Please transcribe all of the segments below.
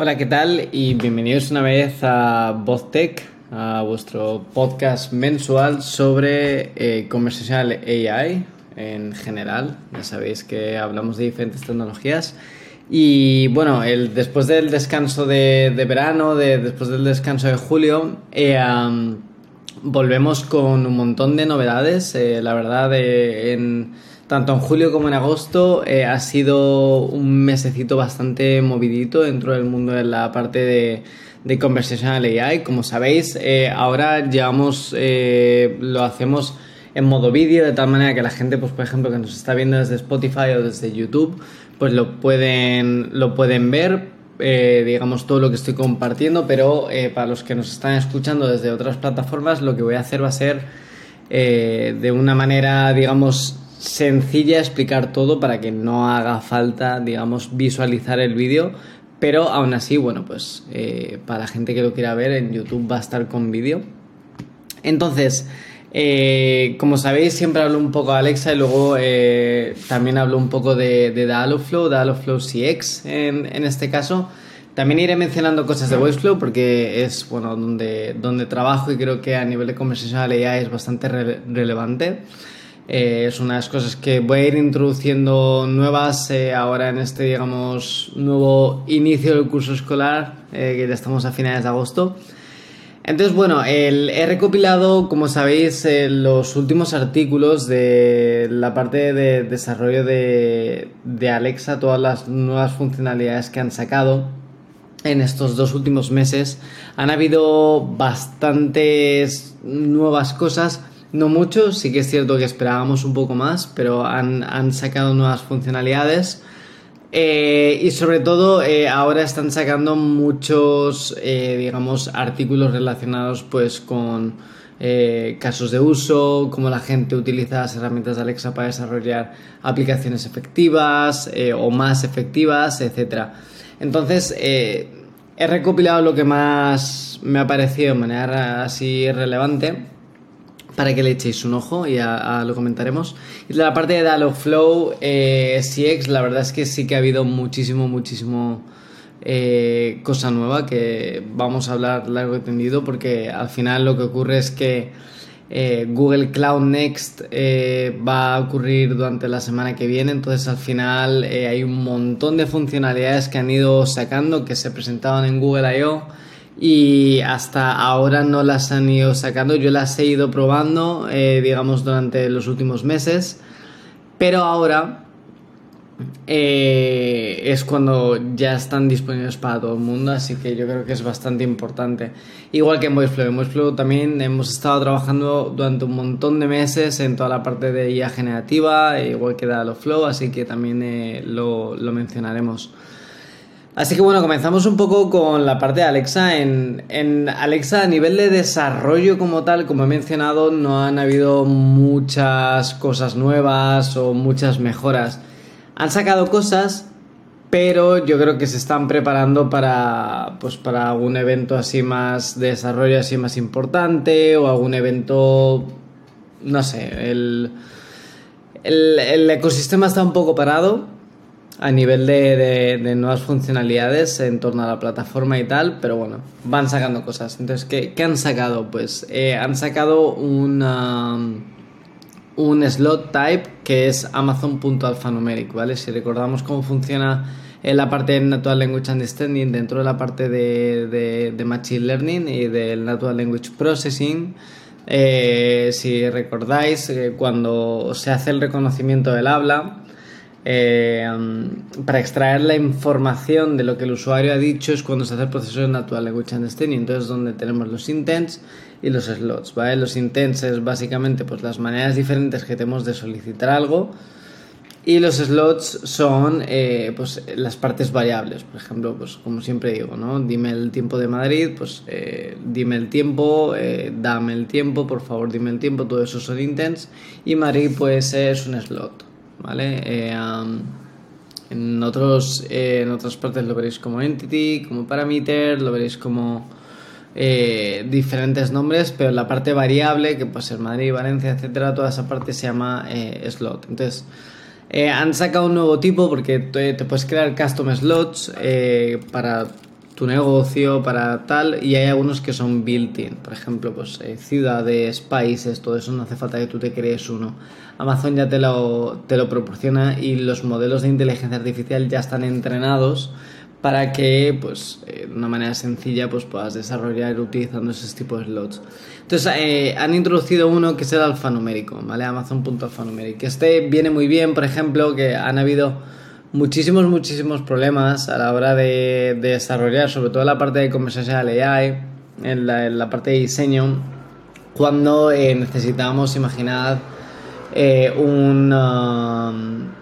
Hola, ¿qué tal? Y bienvenidos una vez a VozTech, a vuestro podcast mensual sobre eh, conversational AI en general. Ya sabéis que hablamos de diferentes tecnologías. Y bueno, después del descanso de, verano, de, después del descanso de julio, eh, volvemos con un montón de novedades. Eh, la verdad, en tanto en julio como en agosto eh, ha sido un mesecito bastante movidito dentro del mundo de la parte de, de conversational AI. Como sabéis, eh, ahora llevamos, eh, lo hacemos en modo vídeo, de tal manera que la gente, pues por ejemplo, que nos está viendo desde Spotify o desde YouTube, pues lo pueden, lo pueden ver, digamos, todo lo que estoy compartiendo, pero para los que nos están escuchando desde otras plataformas, lo que voy a hacer va a ser de una manera, digamos, sencilla explicar todo para que no haga falta, digamos, visualizar el vídeo. Pero aún así, bueno, pues eh, para la gente que lo quiera ver, en YouTube va a estar con vídeo. Entonces, eh, como sabéis, siempre hablo un poco de Alexa y luego eh, también hablo un poco de, de Dialogflow, Dialogflow CX en, en, este caso. También iré mencionando cosas de VoiceFlow porque es bueno donde, donde trabajo y creo que a nivel de conversación AI es bastante relevante. Eh, es una de las cosas que voy a ir introduciendo nuevas eh, ahora en este, digamos, nuevo inicio del curso escolar, eh, que ya estamos a finales de agosto. Entonces, bueno, he recopilado, como sabéis, los últimos artículos de la parte de desarrollo de, de Alexa, todas las nuevas funcionalidades que han sacado en estos dos últimos meses. Han habido bastantes nuevas cosas no mucho, sí que es cierto que esperábamos un poco más, pero han, sacado nuevas funcionalidades. Eh, y sobre todo eh, ahora están sacando muchos, eh, digamos, artículos relacionados pues con casos de uso, cómo la gente utiliza las herramientas de Alexa para desarrollar aplicaciones efectivas o más efectivas, etc. Entonces, he recopilado lo que más me ha parecido de manera así relevante para que le echéis un ojo y ya lo comentaremos. Y la parte de Dialogflow eh, CX, la verdad es que sí que ha habido muchísimo, muchísimo eh, cosa nueva que vamos a hablar largo y tendido porque al final lo que ocurre es que eh, Google Cloud Next eh, va a ocurrir durante la semana que viene, entonces al final hay un montón de funcionalidades que han ido sacando que se presentaban en Google I.O y hasta ahora no las han ido sacando. Yo las he ido probando, eh, digamos, durante los últimos meses, pero ahora eh, es cuando ya están disponibles para todo el mundo, así que yo creo que es bastante importante. Igual que en VoiceFlow, en VoiceFlow también hemos estado trabajando durante un montón de meses en toda la parte de IA generativa, igual que Flow, así que también eh, lo, lo mencionaremos. Así que bueno, comenzamos un poco con la parte de Alexa. En, Alexa, a nivel de desarrollo como tal, como he mencionado, no han habido muchas cosas nuevas o muchas mejoras. Han sacado cosas, pero yo creo que se están preparando para, pues, para algún evento así más de desarrollo así más importante o algún evento, no sé, el, el ecosistema está un poco parado a nivel de, de, nuevas funcionalidades en torno a la plataforma y tal, pero bueno, van sacando cosas. Entonces, ¿qué, qué han sacado? Pues eh, han sacado una, un slot type que es Amazon.alphanumeric, ¿vale? Si recordamos cómo funciona en la parte de Natural Language Understanding dentro de la parte de, de, Machine Learning y del Natural Language Processing, eh, si recordáis, eh, cuando se hace el reconocimiento del habla, eh, para extraer la información de lo que el usuario ha dicho es cuando se hace el proceso de Natural Language Understanding. Entonces, donde tenemos los intents y los slots. ¿vale? Los intents es básicamente pues, las maneras diferentes que tenemos de solicitar algo. Y los slots son eh, pues, las partes variables. Por ejemplo, pues, como siempre digo, ¿no? dime el tiempo de Madrid, pues eh, dime el tiempo, dame el tiempo, por favor dime el tiempo, todo eso son intents. Y Madrid pues es un slot. ¿Vale? Eh, en, otros, eh, en otras partes lo veréis como entity, como parameter, lo veréis como eh, diferentes nombres, pero la parte variable, que puede ser Madrid, Valencia, etcétera, toda esa parte se llama slot. Entonces, han sacado un nuevo tipo porque te, puedes crear custom slots para tu negocio, para tal, y hay algunos que son built-in, por ejemplo, pues eh, ciudades, países, todo eso no hace falta que tú te crees uno. Amazon ya te lo, te lo proporciona y los modelos de inteligencia artificial ya están entrenados para que pues eh, de una manera sencilla pues puedas desarrollar utilizando esos tipos de slots. Entonces eh, han introducido uno que es el alfanumérico, ¿vale? Amazon.alfanumérico. Este viene muy bien, por ejemplo, que han habido muchísimos, muchísimos problemas a la hora de, desarrollar, sobre todo la parte de conversational AI, en la, en la parte de diseño, cuando eh, necesitábamos, imaginar, un... Um,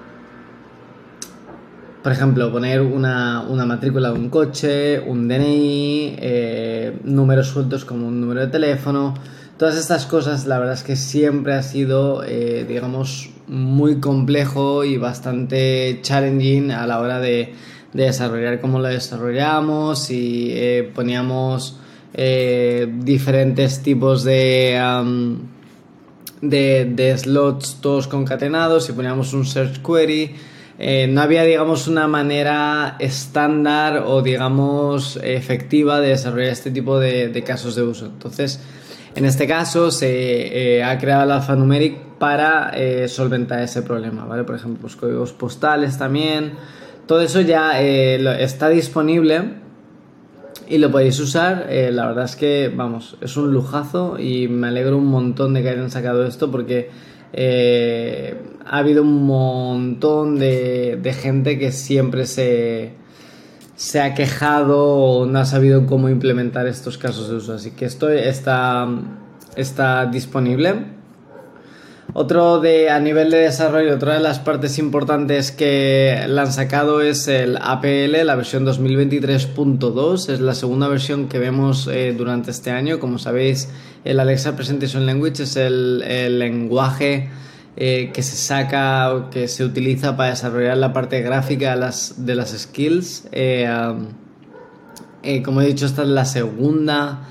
por ejemplo, poner una, matrícula de un coche, un DNI, eh, números sueltos como un número de teléfono. Todas estas cosas, la verdad es que siempre ha sido, eh, digamos, muy complejo y bastante challenging a la hora de, desarrollar cómo lo desarrollamos y eh, poníamos diferentes tipos de, de, de slots todos concatenados y poníamos un search query eh, no había, digamos, una manera estándar o, digamos, efectiva de desarrollar este tipo de, casos de uso. Entonces, en este caso se eh, ha creado el alfanumeric para eh, solventar ese problema, ¿vale? Por ejemplo, los códigos postales también. Todo eso ya está disponible y lo podéis usar. la verdad es que, vamos, es un lujazo y me alegro un montón de que hayan sacado esto porque eh, ha habido un montón de, gente que siempre se, se ha quejado o no ha sabido cómo implementar estos casos de uso. Así que esto está, está disponible. Otro de a nivel de desarrollo, otra de las partes importantes que la han sacado es el APL, la versión 2023.2. Es la segunda versión que vemos eh, durante este año. Como sabéis, el Alexa Presentation Language es el, lenguaje eh, que se saca o que se utiliza para desarrollar la parte gráfica de las, de las skills. Eh, como he dicho, esta es la segunda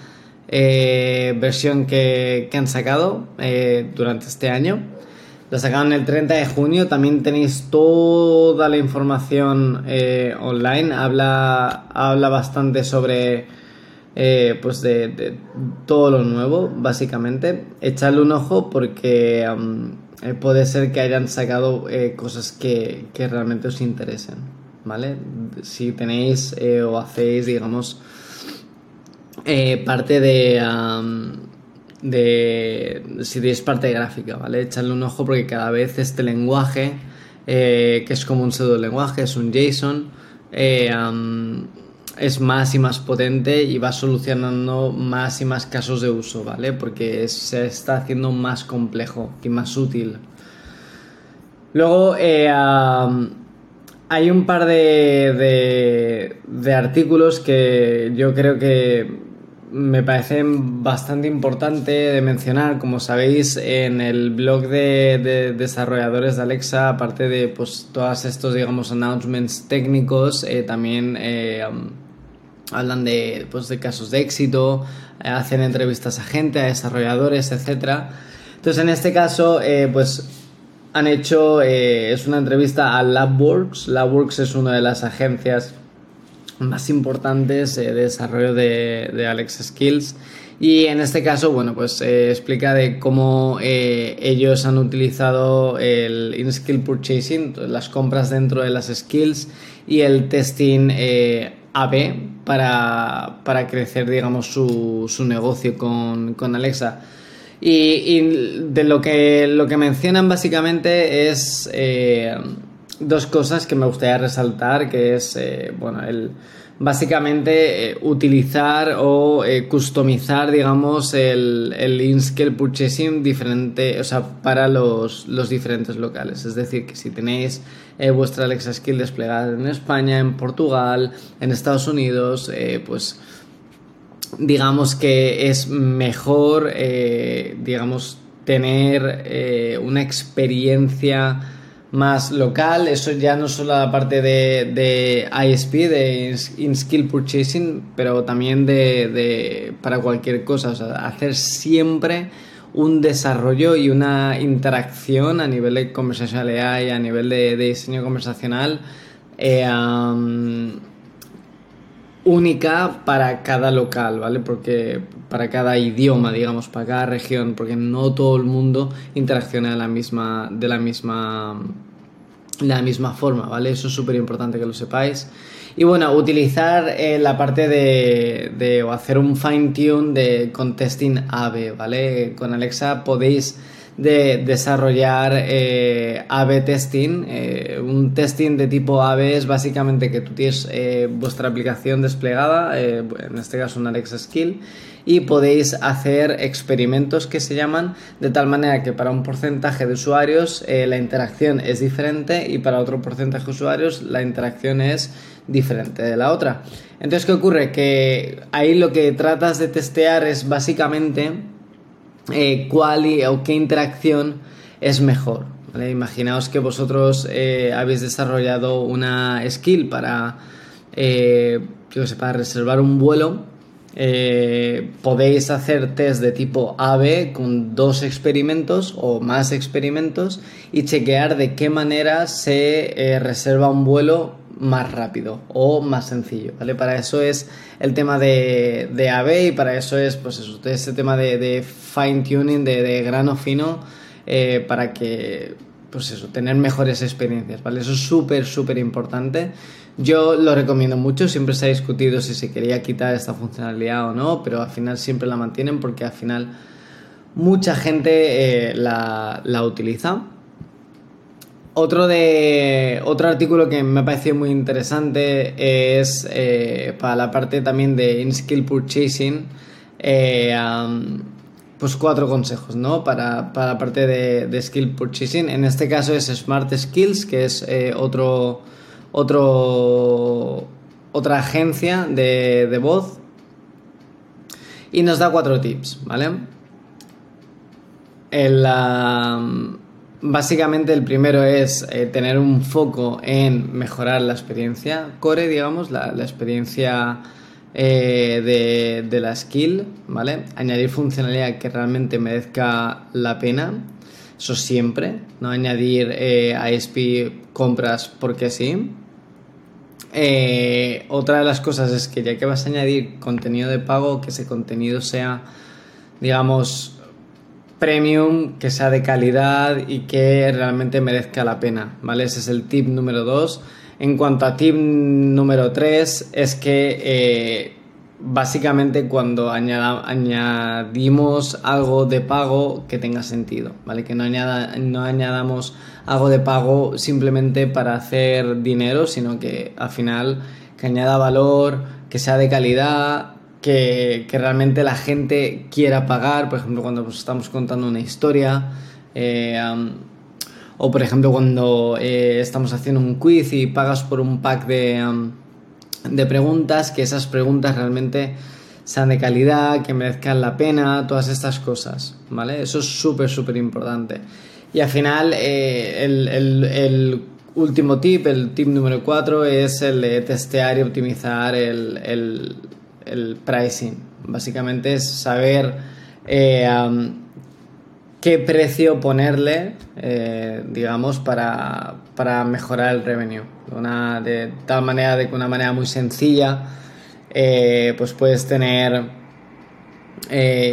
eh, versión que, han sacado eh, durante este año. La sacaron el 30 de junio. También tenéis toda la información eh, online. Habla, habla bastante sobre pues de, todo lo nuevo, básicamente. Echadle un ojo porque puede ser que hayan sacado cosas que, que, realmente os interesen. ¿Vale? Si tenéis o hacéis, digamos, eh, parte de, de. Si tienes parte gráfica, ¿vale? Echarle un ojo porque cada vez este lenguaje, eh, que es como un pseudo lenguaje, es un JSON, eh, es más y más potente y va solucionando más y más casos de uso, ¿vale? Porque se está haciendo más complejo y más útil. Luego, hay un par de, de, artículos que yo creo que me parece bastante importante de mencionar. Como sabéis, en el blog de, desarrolladores de Alexa, aparte de pues, todos estos, digamos, announcements técnicos, eh, también eh, hablan de, pues, de casos de éxito, eh, hacen entrevistas a gente, a desarrolladores, etc. Entonces, en este caso, pues han hecho, es una entrevista a LabWorks. LabWorks es una de las agencias más importantes de desarrollo de, de, Alex Skills. Y en este caso, bueno, pues eh, explica de cómo eh, ellos han utilizado el in-skill purchasing, las compras dentro de las skills y el testing eh, AB para, para, crecer, digamos, su, su negocio con, con Alexa. Y, de lo que, lo que mencionan básicamente es dos cosas que me gustaría resaltar, que es, eh, bueno, el básicamente eh, utilizar o eh, customizar, digamos, el, el purchasing diferente, o sea, para los, los, diferentes locales. Es decir, que si tenéis vuestra Alexa Skill desplegada en España, en Portugal, en Estados Unidos, pues digamos que es mejor, digamos, tener una experiencia más local, eso ya no solo la parte de, de ISP, de In-Skill Purchasing, pero también de, para cualquier cosa, o sea, hacer siempre un desarrollo y una interacción a nivel de conversational AI, a nivel de, diseño conversacional, eh, única para cada local, ¿vale? Porque para cada idioma, digamos, para cada región, porque no todo el mundo interacciona de la misma, de la misma, de la misma forma, ¿vale? Eso es súper importante que lo sepáis. Y bueno, utilizar eh, la parte de, de, o hacer un fine tune de con testing AB, ¿vale? Con Alexa podéis de desarrollar eh, AB testing. Eh, un testing de tipo AB es básicamente que tú tienes eh, vuestra aplicación desplegada, en este caso un Alexa Skill, y podéis hacer experimentos que se llaman de tal manera que para un porcentaje de usuarios la interacción es diferente y para otro porcentaje de usuarios la interacción es diferente de la otra. Entonces, ¿qué ocurre? Que ahí lo que tratas de testear es básicamente eh, cuál o qué interacción es mejor. Imaginaos que vosotros eh, habéis desarrollado una skill para, eh, para reservar un vuelo. podéis hacer test de tipo AB con dos experimentos o más experimentos y chequear de qué manera se reserva un vuelo más rápido o más sencillo, ¿vale? Para eso es el tema de, de AB y para eso es, pues eso, ese tema de, fine tuning, de, grano fino, eh, para que, pues eso, tener mejores experiencias, ¿vale? Eso es súper, súper importante. Yo lo recomiendo mucho, siempre se ha discutido si se quería quitar esta funcionalidad o no, pero al final siempre la mantienen porque al final mucha gente eh, la, la utiliza. Otro, de, otro artículo que me ha parecido muy interesante es eh, para la parte también de in-skill purchasing, eh, pues cuatro consejos, ¿no? Para, la parte de, skill purchasing. En este caso es Smart Skills, que es eh, otro, otro, otra agencia de, de voz. Y nos da cuatro tips, ¿vale? El, Básicamente el primero es eh, tener un foco en mejorar la experiencia core, digamos, la, experiencia eh, de, la skill, ¿vale? Añadir funcionalidad que realmente merezca la pena, eso siempre, no añadir eh, ISP compras porque sí. otra de las cosas es que ya que vas a añadir contenido de pago, que ese contenido sea, digamos, premium, que sea de calidad y que realmente merezca la pena, ¿vale? Ese es el tip número 2. En cuanto a tip número 3, es que eh, básicamente cuando añadimos algo de pago que tenga sentido, ¿vale? Que no, añada, no añadamos algo de pago simplemente para hacer dinero, sino que al final que añada valor, que sea de calidad que, realmente la gente quiera pagar, por ejemplo, cuando pues, estamos contando una historia, eh, o por ejemplo cuando eh, estamos haciendo un quiz y pagas por un pack de, de preguntas, que esas preguntas realmente sean de calidad, que merezcan la pena, todas estas cosas, ¿vale? Eso es súper, súper importante. Y al final, eh, el, el, último tip, el tip número 4, es el de testear y optimizar el, el pricing. Básicamente es saber eh, qué precio ponerle, eh, digamos, para, mejorar el revenue. Una, de tal manera, de que una manera muy sencilla, eh, pues puedes tener...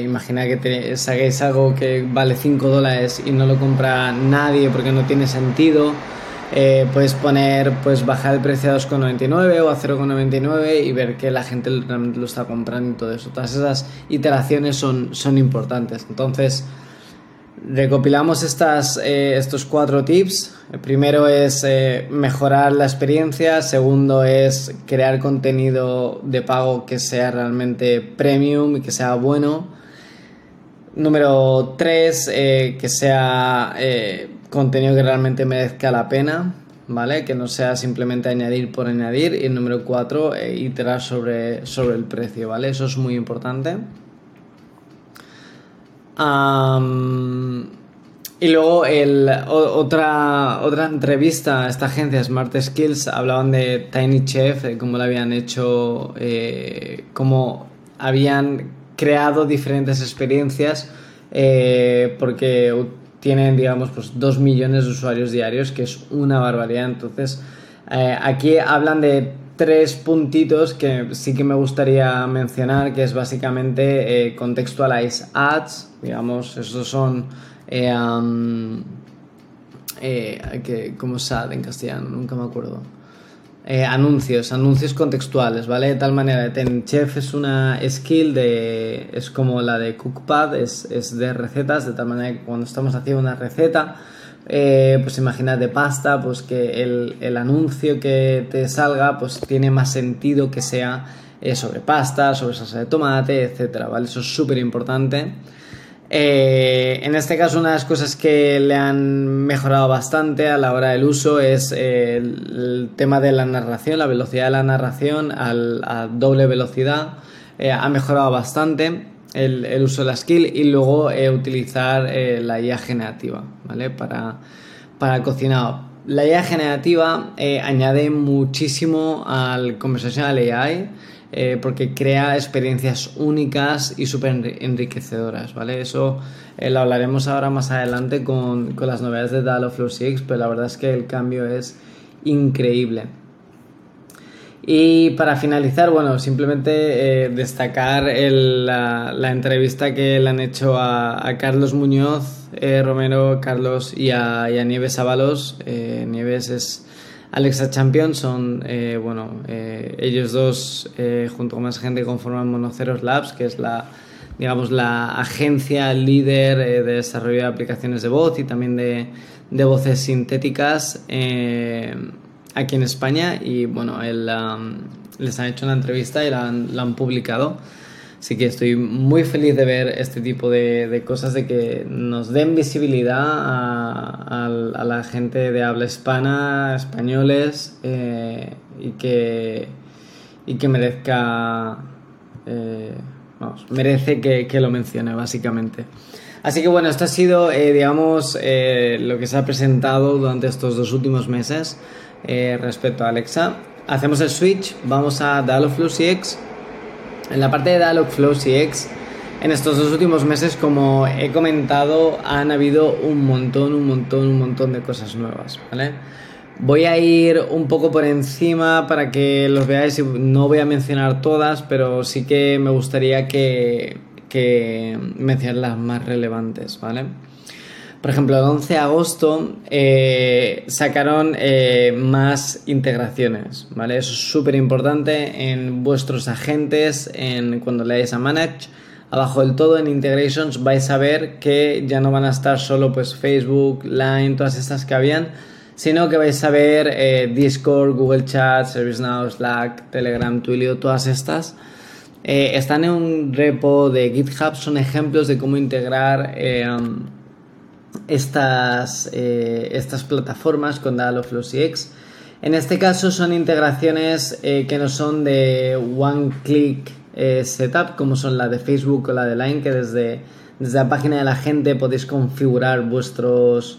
imagina que te saquéis algo que vale 5 dólares y no lo compra nadie porque no tiene sentido eh, puedes poner, pues bajar el precio a 2,99 o a 0,99 y ver que la gente realmente lo está comprando y todo eso. Todas esas iteraciones son, son importantes. Entonces, recopilamos estas, eh, estos cuatro tips. El primero es eh, mejorar la experiencia. Segundo es crear contenido de pago que sea realmente premium y que sea bueno. Número 3, que sea contenido que realmente merezca la pena, ¿vale? Que no sea simplemente añadir por añadir. Y el número 4, eh, iterar sobre, sobre el precio, ¿vale? Eso es muy importante. y luego el, otra, otra entrevista a esta agencia Smart Skills hablaban de Tiny Chef, de cómo lo habían hecho, eh, cómo habían creado diferentes experiencias eh, porque tienen, digamos, pues 2 millones de usuarios diarios, que es una barbaridad. Entonces, eh, aquí hablan de tres puntitos que sí que me gustaría mencionar, que es básicamente eh, contextualize ads, digamos, esos son... Eh, eh, ¿Cómo se en castellano? Nunca me acuerdo. Eh, anuncios, anuncios contextuales, ¿vale? De tal manera, ten Chef es una skill de. es como la de Cookpad, es, es de recetas, de tal manera que cuando estamos haciendo una receta, eh, pues imagina de pasta, pues que el, el, anuncio que te salga, pues tiene más sentido que sea eh, sobre pasta, sobre salsa de tomate, etcétera, ¿vale? Eso es súper importante. Eh, en este caso, una de las cosas que le han mejorado bastante a la hora del uso es eh, el, tema de la narración, la velocidad de la narración a doble velocidad. Eh, ha mejorado bastante el, uso de la skill y luego utilizar la IA generativa ¿vale? para, para el cocinado. La IA generativa añade muchísimo al conversational AI eh, porque crea experiencias únicas y súper enriquecedoras, ¿vale? Eso eh, lo hablaremos ahora más adelante con, con las novedades de Flow 6, pero la verdad es que el cambio es increíble. Y para finalizar, bueno, simplemente eh, destacar la, la, entrevista que le han hecho a, Carlos Muñoz, Romero, Carlos y a, a Nieves Ábalos. Nieves es Alexa Champion son, eh, bueno, eh, ellos dos, eh, junto con más gente, conforman Monoceros Labs, que es la, digamos, la agencia líder de desarrollo de aplicaciones de voz y también de, de voces sintéticas aquí en España. Y bueno, él, les han hecho una entrevista y la han publicado. Así que estoy muy feliz de ver este tipo de, cosas, de que nos den visibilidad a, la gente de habla hispana, españoles, eh, y, que, y que merezca, eh, merece que, lo mencione básicamente. Así que bueno, esto ha sido, eh, digamos, lo que se ha presentado durante estos dos últimos meses respecto a Alexa. Hacemos el switch, vamos a Dialogflow CX en la parte de Dialogflow CX, en estos dos últimos meses, como he comentado, han habido un montón, un montón, un montón de cosas nuevas, ¿vale? Voy a ir un poco por encima para que los veáis no voy a mencionar todas, pero sí que me gustaría que, que mencionar las más relevantes, ¿vale? Por ejemplo, el 11 de agosto eh, sacaron eh, más integraciones, ¿vale? Eso es súper importante en vuestros agentes, en cuando leáis a Manage. Abajo del todo en Integrations vais a ver que ya no van a estar solo pues Facebook, Line, todas estas que habían, sino que vais a ver eh, Discord, Google Chat, ServiceNow, Slack, Telegram, Twilio, todas estas. están en un repo de GitHub, son ejemplos de cómo integrar estas, eh, estas plataformas con Dialogflow CX. En este caso son integraciones eh, que no son de one click eh, setup como son la de Facebook o la de Line que desde, desde la página de la gente podéis configurar vuestros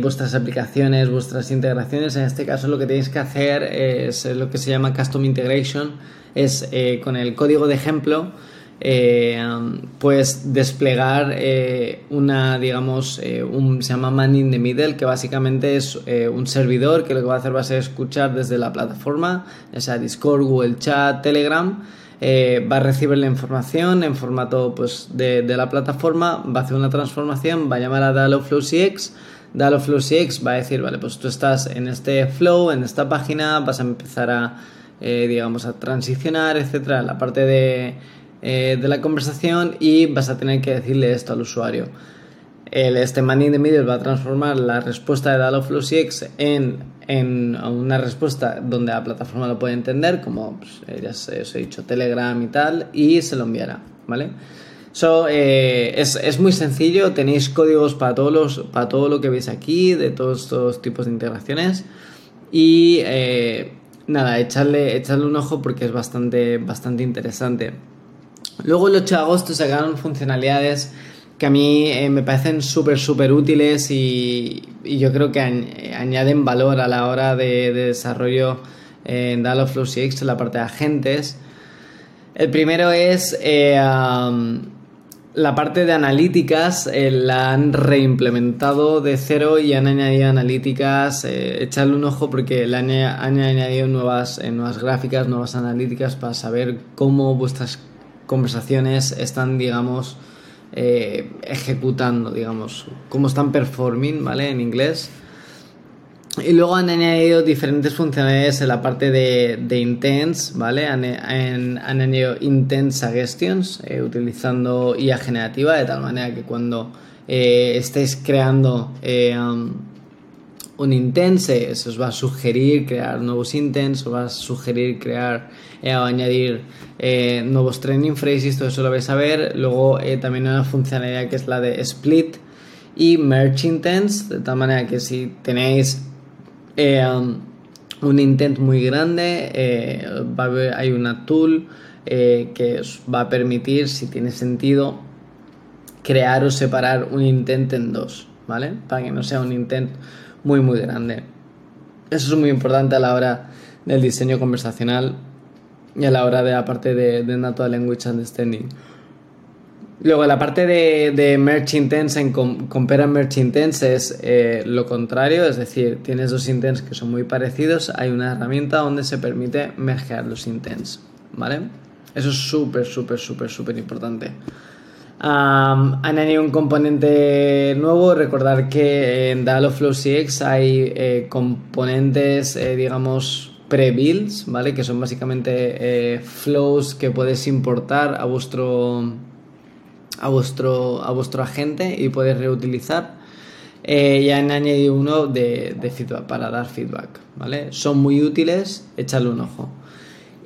vuestras aplicaciones, vuestras integraciones. En este caso lo que tenéis que hacer es lo que se llama Custom Integration, es con el código de ejemplo pues desplegar eh, una, digamos, eh, un, se llama Man in the Middle, que básicamente es un servidor que lo que va a hacer va a ser escuchar desde la plataforma, ya sea Discord, Google Chat, Telegram, va a recibir la información en formato pues, de, la plataforma, va a hacer una transformación, va a llamar a Dialogflow CX, Dialogflow CX va a decir, vale, pues tú estás en este flow, en esta página, vas a empezar a, digamos, a transicionar, etcétera, la parte de eh, de la conversación y vas a tener que decirle esto al usuario. El, este man in the middle va a transformar la respuesta de Dialogflow CX en, en una respuesta donde la plataforma lo puede entender, como pues, eh, ya os he dicho Telegram y tal, y se lo enviará, ¿vale? So, eh, es, es, muy sencillo, tenéis códigos para, todos para todo lo que veis aquí, de todos estos tipos de integraciones. Y nada, echarle, echarle un ojo porque es bastante, bastante interesante. Luego el 8 de agosto sacaron funcionalidades que a mí eh, me parecen súper, súper útiles y, yo creo que añaden valor a la hora de, desarrollo en Dialogflow CX en la parte de agentes. El primero es eh, la parte de analíticas eh, la han reimplementado de cero y han añadido analíticas. Eh, echarle un ojo porque le han, añadido nuevas, eh, nuevas gráficas, nuevas analíticas para saber cómo vuestras conversaciones están, digamos, ejecutando, digamos, cómo están performing, ¿vale? En inglés. Y luego han añadido diferentes funcionalidades en la parte de, de Intense, ¿vale? Han, añadido Intense Suggestions eh, utilizando IA generativa de tal manera que cuando eh, estéis creando eh, um, un Intense, se os va a sugerir crear nuevos Intents, os va a sugerir crear o añadir nuevos training phrases, todo eso lo vais a ver. Luego también una funcionalidad que es la de Split y Merge Intents, de tal manera que si tenéis eh, um, un intent muy grande, eh, hay una tool eh, que os va a permitir, si tiene sentido, crear o separar un intent en dos, ¿vale? Para que no sea un intent muy, muy grande. Eso es muy importante a la hora del diseño conversacional y a la hora de la parte de, Natural Language Understanding. Luego, la parte de, de Merge Intents en Compare Merge Intents es eh, lo contrario, es decir, tienes dos intents que son muy parecidos, hay una herramienta donde se permite mergear los intents, ¿vale? Eso es súper, súper, súper, súper importante. Han añadido un componente nuevo, recordar que en Dialogflow CX hay eh, componentes, eh, digamos, pre-builds, ¿vale? Que son básicamente flows que puedes importar a vuestro a vuestro, a vuestro agente y podéis reutilizar. Eh, ya han añadido uno de, feedback para dar feedback, ¿vale? Son muy útiles, echadle un ojo.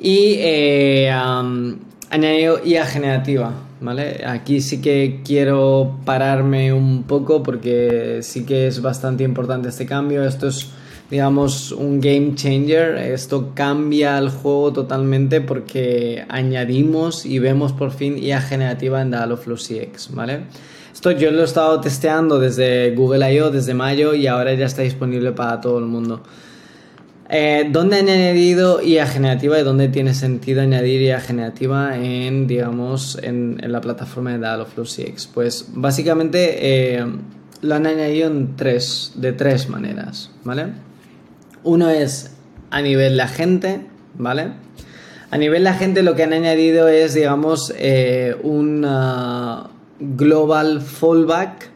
Y eh, han añadido IA generativa, ¿vale? Aquí sí que quiero pararme un poco porque sí que es bastante importante este cambio. Esto es digamos, un game changer. Esto cambia el juego totalmente porque añadimos y vemos por fin IA generativa en Dialogflow CX, ¿vale? Esto yo lo he estado testeando desde Google I.O. desde mayo y ahora ya está disponible para todo el mundo. Eh, ¿Dónde han añadido IA generativa y dónde tiene sentido añadir IA generativa en, digamos, en, la plataforma de Dialogflow CX? Pues básicamente eh, lo han añadido en tres, de tres maneras, ¿vale? Uno es a nivel de agente, ¿vale? A nivel de agente lo que han añadido es, digamos, eh, un global fallback,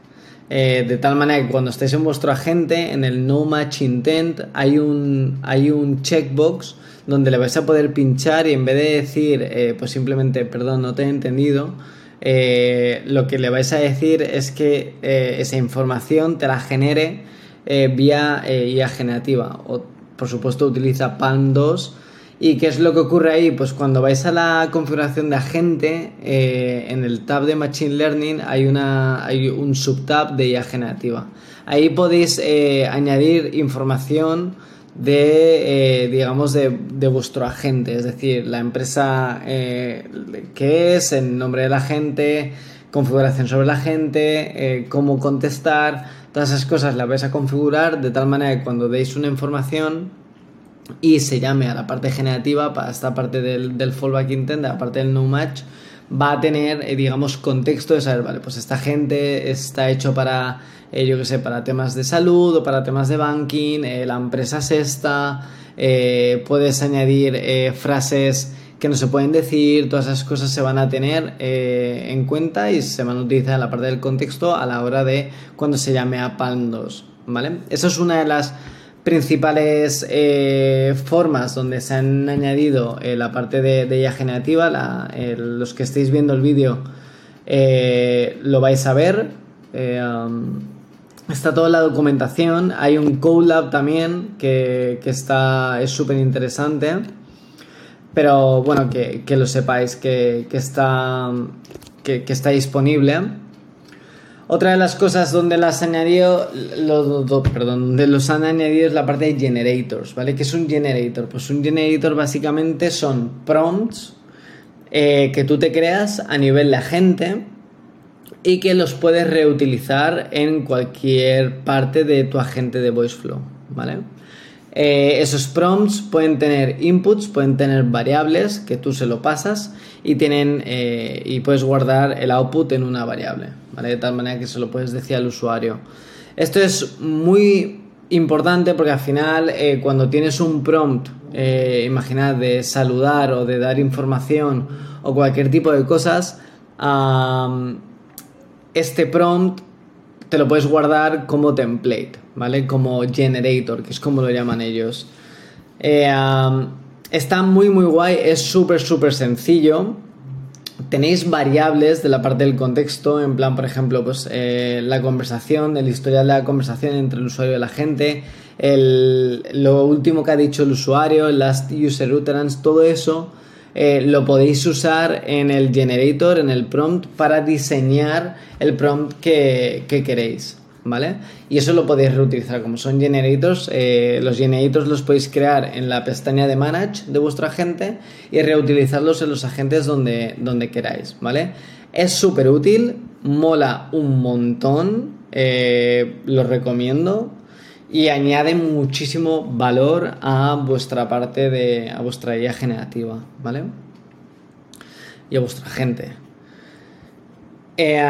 eh, de tal manera que cuando estéis en vuestro agente, en el no match intent, hay un, hay un checkbox donde le vais a poder pinchar y en vez de decir, eh, pues simplemente, perdón, no te he entendido, lo que le vais a decir es que esa información te la genere eh, vía eh, IA generativa. O, por supuesto, utiliza Palm 2. ¿Y qué es lo que ocurre ahí? Pues cuando vais a la configuración de agente, eh, en el tab de Machine Learning hay, una, hay un subtab de IA generativa. Ahí podéis añadir información de, digamos, de, de, vuestro agente, es decir, la empresa que es, el nombre del agente, configuración sobre el agente, cómo contestar, Todas esas cosas las vais a configurar de tal manera que cuando deis una información y se llame a la parte generativa, para esta parte del, del fallback intent, de la parte del no match, va a tener, eh, digamos, contexto de saber, vale, pues esta gente está hecho para, eh, yo qué sé, para temas de salud o para temas de banking, eh, la empresa es esta, puedes añadir frases que no se pueden decir, todas esas cosas se van a tener en cuenta y se van a utilizar la parte del contexto a la hora de cuando se llame a Palm 2, ¿vale? Eso es una de las principales eh, formas donde se han añadido eh, la parte de, de IA generativa. los que estéis viendo el vídeo lo vais a ver. Um, está toda la documentación. Hay un CodeLab también que, que está, es súper interesante. Pero bueno, que, lo sepáis, que, está, que, está disponible. Otra de las cosas donde las añadido, perdón, donde los han añadido es la parte de generators, ¿vale? ¿Qué es un generator? Pues un generator básicamente son prompts eh, que tú te creas a nivel de agente y que los puedes reutilizar en cualquier parte de tu agente de VoiceFlow, ¿vale? Eh, esos prompts pueden tener inputs, pueden tener variables que tú se lo pasas y tienen eh, y puedes guardar el output en una variable, ¿vale? De tal manera que se lo puedes decir al usuario. Esto es muy importante porque al final eh, cuando tienes un prompt, imaginad de saludar o de dar información o cualquier tipo de cosas, este prompt te lo puedes guardar como template, ¿vale? Como generator, que es como lo llaman ellos. Eh, está muy, muy guay, es súper, súper sencillo. Tenéis variables de la parte del contexto, en plan, por ejemplo, pues eh, la conversación, el historial de la conversación entre el usuario y la gente, lo último que ha dicho el usuario, el last user utterance, todo eso eh, lo podéis usar en el generator, en el prompt, para diseñar el prompt que, queréis. ¿Vale? Y eso lo podéis reutilizar. Como son generators, eh, los generators los podéis crear en la pestaña de Manage de vuestro agente y reutilizarlos en los agentes donde, donde queráis. ¿Vale? Es súper útil, mola un montón, eh, lo recomiendo y añade muchísimo valor a vuestra parte de a vuestra IA generativa, ¿vale? Y a vuestra gente. Eh,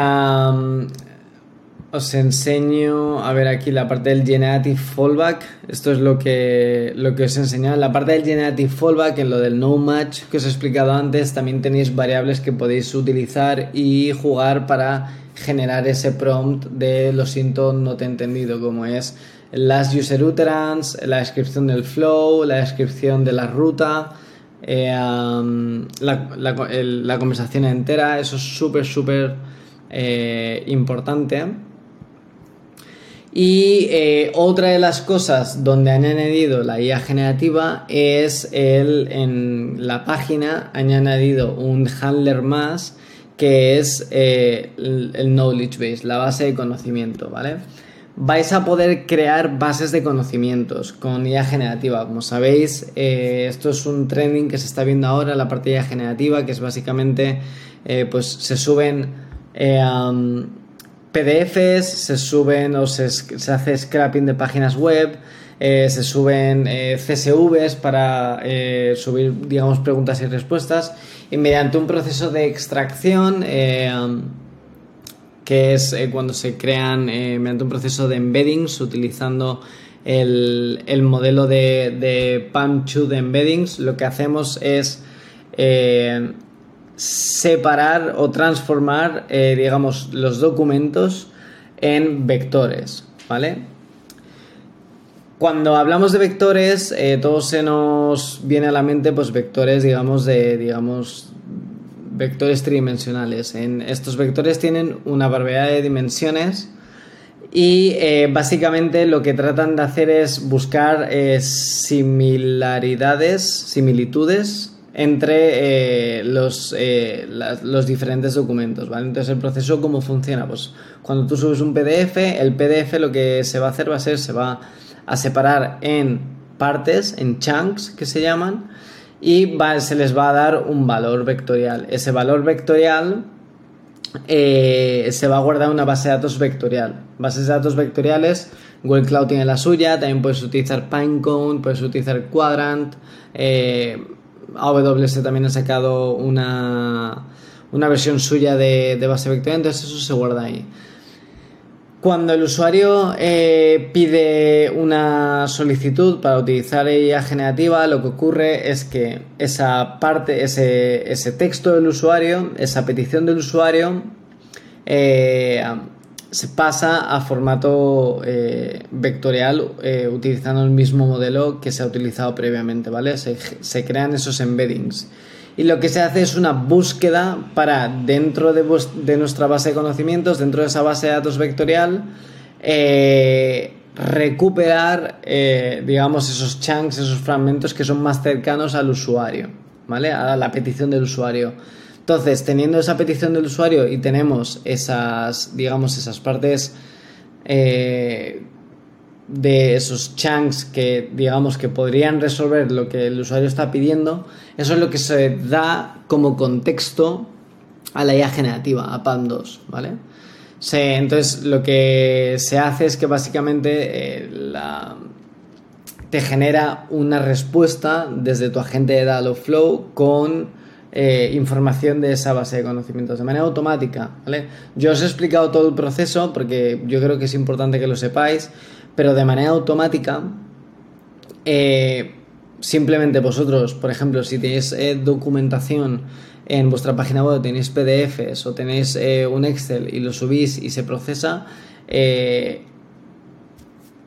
os enseño, a ver aquí la parte del Generative Fallback. Esto es lo que, lo que os he enseñado. En la parte del Generative Fallback, en lo del No Match que os he explicado antes, también tenéis variables que podéis utilizar y jugar para generar ese prompt de lo siento, no te he entendido, como es las user utterance, la descripción del flow, la descripción de la ruta, eh, la, conversación entera, eso es súper, súper eh, importante. Y eh, otra de las cosas donde han añadido la IA generativa es el, en la página han añadido un handler más que es el, el knowledge base, la base de conocimiento, ¿vale? Vais a poder crear bases de conocimientos con IA generativa. Como sabéis, eh, esto es un trending que se está viendo ahora, la parte de IA generativa, que es básicamente, eh, pues se suben eh, PDFs, se suben o se, se, hace scrapping de páginas web, se suben CSVs para subir, digamos, preguntas y respuestas, y mediante un proceso de extracción, que es eh, cuando se crean eh, mediante un proceso de embeddings utilizando el, modelo de, de PAM2 de embeddings, lo que hacemos es eh, separar o transformar, digamos, los documentos en vectores, ¿vale? Cuando hablamos de vectores, todo se nos viene a la mente, pues vectores, digamos, de, digamos, vectores tridimensionales. En estos vectores tienen una variedad de dimensiones y eh, básicamente lo que tratan de hacer es buscar eh, similaridades, similitudes entre eh, los, los, diferentes documentos. ¿vale? Entonces el proceso cómo funciona. Pues cuando tú subes un PDF, el PDF lo que se va a hacer va a ser, se va a separar en partes, en chunks que se llaman, y se les va a dar un valor vectorial. Ese valor vectorial eh, se va a guardar en una base de datos vectorial. Bases de datos vectoriales, Google Cloud tiene la suya, también puedes utilizar Pinecone, puedes utilizar Quadrant, eh, AWS también ha sacado una, una versión suya de, de base vectorial, entonces eso se guarda ahí. Cuando el usuario eh, pide una solicitud para utilizar IA generativa, lo que ocurre es que esa parte, ese, texto del usuario, esa petición del usuario, eh, se pasa a formato eh, vectorial utilizando el mismo modelo que se ha utilizado previamente, ¿vale? Se crean esos embeddings y lo que se hace es una búsqueda para dentro de, nuestra base de conocimientos, dentro de esa base de datos vectorial, eh, recuperar, eh, digamos, esos chunks, esos fragmentos que son más cercanos al usuario, ¿vale? A la petición del usuario. Entonces, teniendo esa petición del usuario y tenemos esas, digamos, esas partes eh, de esos chunks que digamos que podrían resolver lo que el usuario está pidiendo, eso es lo que se da como contexto a la IA generativa, a PAM2, ¿vale? entonces lo que se hace es que básicamente eh, te genera una respuesta desde tu agente de Dialogflow con eh, información de esa base de conocimientos de manera automática. ¿vale? Yo os he explicado todo el proceso porque yo creo que es importante que lo sepáis, pero de manera automática, eh, simplemente vosotros, por ejemplo, si tenéis eh, documentación en vuestra página web, tenéis PDFs o tenéis un Excel y lo subís y se procesa,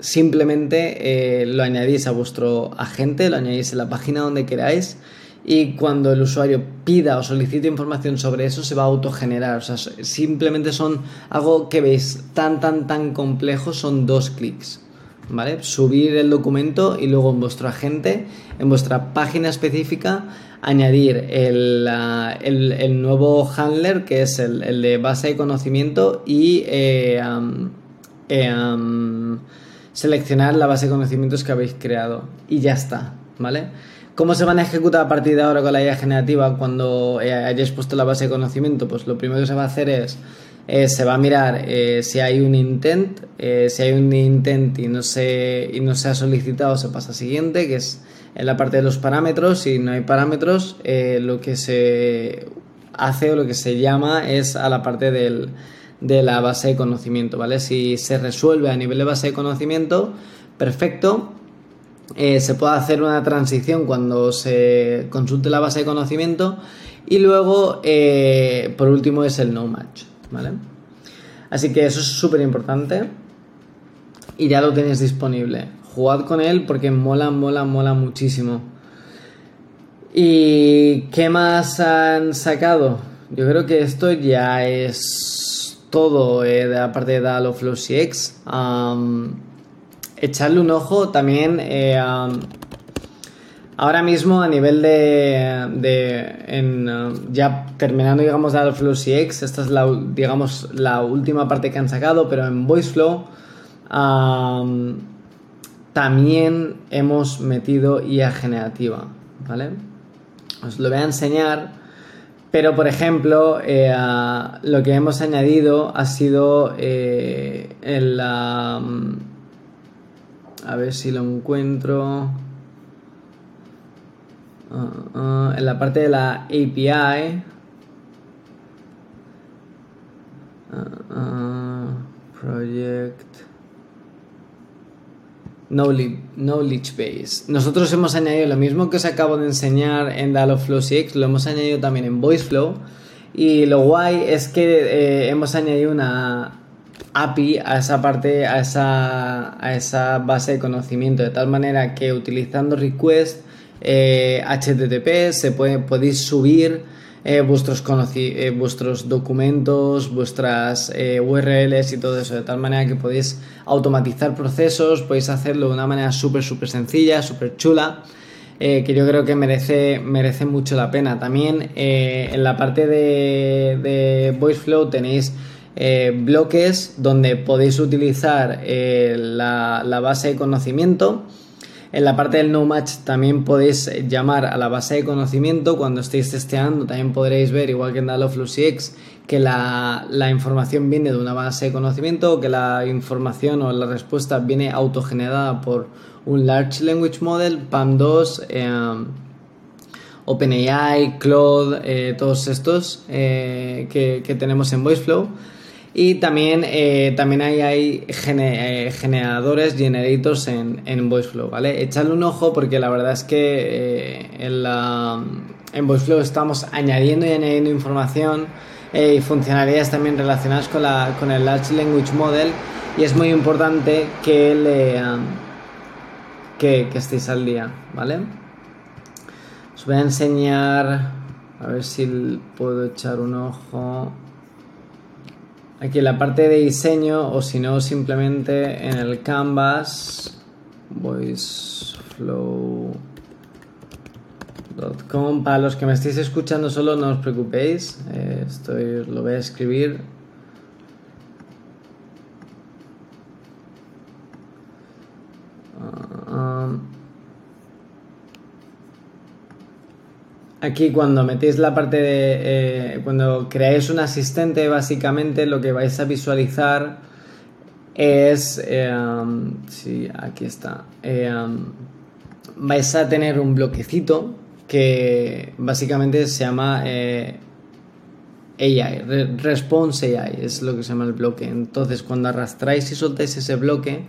simplemente lo añadís a vuestro agente, lo añadís en la página donde queráis y cuando el usuario pida o solicite información sobre eso se va a autogenerar. O sea, simplemente son algo que veis tan, tan, tan complejo, son dos clics. ¿Vale? Subir el documento y luego en vuestro agente, en vuestra página específica, añadir el, el, nuevo handler que es el, de base de conocimiento y eh, eh, seleccionar la base de conocimientos que habéis creado. Y ya está, ¿vale? ¿Cómo se van a ejecutar a partir de ahora con la IA generativa cuando eh, hayáis puesto la base de conocimiento? Pues lo primero que se va a hacer es, eh, se va a mirar eh, si hay un intent, si hay un intent y no, se, y no se ha solicitado, se pasa al siguiente, que es en la parte de los parámetros. Si no hay parámetros, lo que se hace o lo que se llama es a la parte del, de la base de conocimiento, ¿vale? Si se resuelve a nivel de base de conocimiento, perfecto eh, se puede hacer una transición cuando se consulte la base de conocimiento y luego, eh, por último, es el no match, ¿vale? Así que eso es súper importante y ya lo tenéis disponible. Jugad con él porque mola, mola, mola muchísimo. ¿Y qué más han sacado? Yo creo que esto ya es todo eh, de la parte de Dalo Flow CX echarle un ojo también. Eh, ahora mismo a nivel de, de ya terminando digamos Flow CX, esta es la digamos la última parte que han sacado, pero en VoiceFlow también hemos metido IA generativa, ¿vale? Os lo voy a enseñar. Pero, por ejemplo, eh, lo que hemos añadido ha sido eh, el, a ver si lo encuentro. Ah, ah, en la parte de la API. Uh, project. Knowledge, Base. Nosotros hemos añadido lo mismo que os acabo de enseñar en Dialogflow CX, lo hemos añadido también en VoiceFlow. Y lo guay es que eh, hemos añadido una, API a esa parte, a esa, a esa base de conocimiento, de tal manera que utilizando request HTTP eh, se puede, podéis subir eh, vuestros, eh, vuestros documentos, vuestras URLs y todo eso, de tal manera que podéis automatizar procesos, podéis hacerlo de una manera súper, súper sencilla, súper chula. que yo creo que merece, merece mucho la pena. También en la parte de, de VoiceFlow tenéis eh, bloques donde podéis utilizar eh, la, base de conocimiento. En la parte del no match también podéis llamar a la base de conocimiento cuando estéis testeando. También podréis ver, igual que en Dialogflow CX, que la, información viene de una base de conocimiento o que la información o la respuesta viene autogenerada por un Large Language Model, PAM2, eh, OpenAI, Claude, todos estos que, tenemos en VoiceFlow. Y también, eh, también hay, hay eh, generadores, generators en, en VoiceFlow, ¿vale? Echadle un ojo porque la verdad es que eh, en, en VoiceFlow estamos añadiendo y añadiendo información y funcionalidades también relacionadas con, la, con el Large Language Model y es muy importante que, le, que, que estéis al día, ¿vale? Os voy a enseñar, a ver si puedo echar un ojo aquí en la parte de diseño o si no simplemente en el canvas voiceflow.com para los que me estéis escuchando solo no os preocupéis eh, estoy lo voy a escribir Aquí cuando metéis la parte de... Eh, cuando creáis un asistente, básicamente lo que vais a visualizar es... Um, sí, aquí está. Um, vais a tener un bloquecito que básicamente se llama eh, AI, Response AI, es lo que se llama el bloque. Entonces, cuando arrastráis y soltáis ese bloque,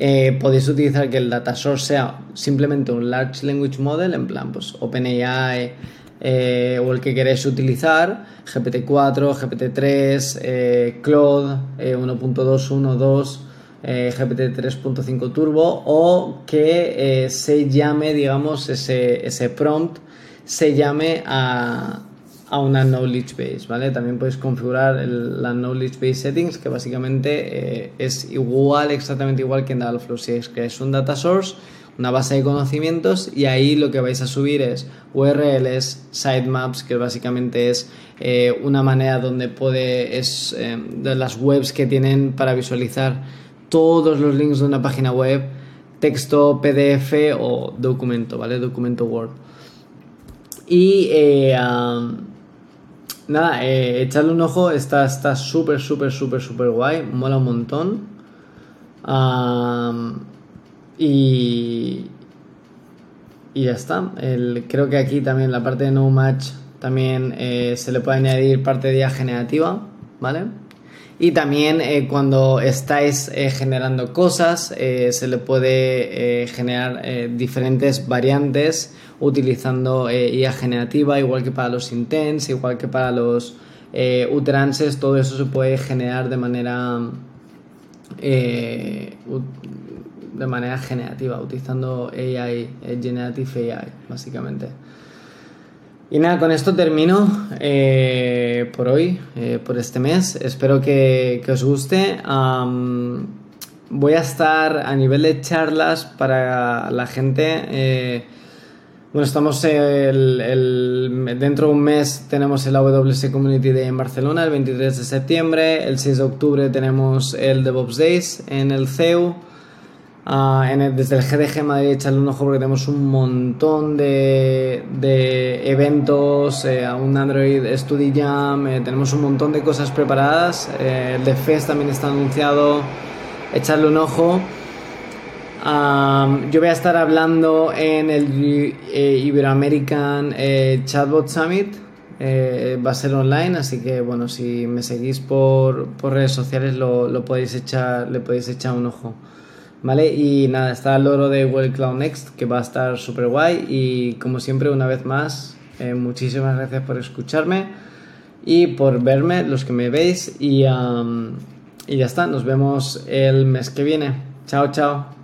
eh, podéis utilizar que el data source sea simplemente un Large Language Model, en plan, pues OpenAI eh, o el que queréis utilizar, GPT-4, GPT-3, eh, Claude 1.212. GPT 3.5 Turbo o que se llame, digamos, ese, ese prompt se llame a, a una knowledge base, ¿vale? También podéis configurar la knowledge base settings, que básicamente eh, es igual, exactamente igual que en Dataflow. Si es que es un data source, una base de conocimientos, y ahí lo que vais a subir es URLs, sitemaps, que básicamente es eh, una manera donde puede, es eh, de las webs que tienen para visualizar todos los links de una página web, texto, PDF o documento, ¿vale? Documento Word. Y Nada, eh, echarle un ojo, está súper, súper, súper, súper guay, mola un montón. y, y ya está. El, creo que aquí también la parte de no match también eh, se le puede añadir parte de IA generativa, ¿vale? Y también eh, cuando estáis eh, generando cosas, se le puede generar diferentes variantes utilizando IA generativa, igual que para los intents, igual que para los utterances, todo eso se puede generar de manera de manera generativa, utilizando AI, Generative AI, básicamente. Y nada, con esto termino eh, por hoy, eh, por este mes. Espero que, os guste. voy a estar a nivel de charlas para la gente. Eh, bueno, estamos el, dentro de un mes tenemos el AWS Community Day en Barcelona, el 23 de septiembre. El 6 de octubre tenemos el DevOps Days en el CEU. Ah, desde el GDG Madrid echarle un ojo porque tenemos un montón de, eventos, eh, un Android Study Jam, eh, tenemos un montón de cosas preparadas. Eh, el de FES también está anunciado, echarle un ojo. Yo voy a estar hablando en el Iberoamerican Chatbot Summit. va a ser online, así que bueno, si me seguís por, redes sociales lo, lo podéis echar, le podéis echar un ojo. ¿Vale? Y nada, está el loro de World Cloud Next, que va a estar súper guay. Y como siempre, una vez más, eh, muchísimas gracias por escucharme y por verme, los que me veis. Y, y ya está, nos vemos el mes que viene. Chao, chao.